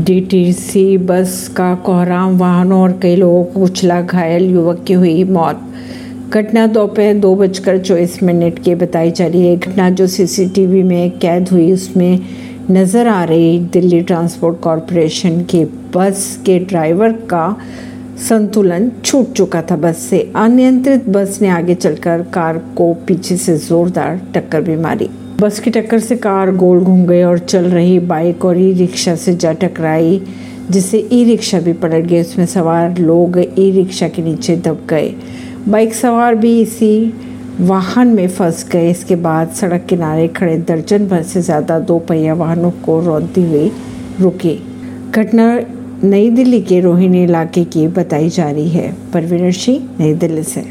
DTC bus का कोहराम वाहनों और कई लोगों को उछला घायल युवक की हुई मौत। घटना दोपहर दो बजकर चौबीस मिनट की बताई जा रही है। घटना जो सीसीटीवी में कैद हुई, उसमें नज़र आ रही दिल्ली ट्रांसपोर्ट कॉरपोरेशन के बस के ड्राइवर का संतुलन छूट चुका था। बस से अनियंत्रित बस ने आगे चलकर कार को पीछे से जोरदार टक्कर भी मारी। बस की टक्कर से कार गोल घूम गई और चल रही बाइक और ई रिक्शा से जा टकराई, जिससे ई रिक्शा भी पलट गया उसमें सवार लोग ई रिक्शा के नीचे दब गए। बाइक सवार भी इसी वाहन में फंस गए। इसके बाद सड़क किनारे खड़े दर्जन भर से ज़्यादा दो पहिया वाहनों को रौंदती हुई रुकी। घटना नई दिल्ली के रोहिणी इलाके की बताई जा रही है। परवीन सिंह, नई दिल्ली से।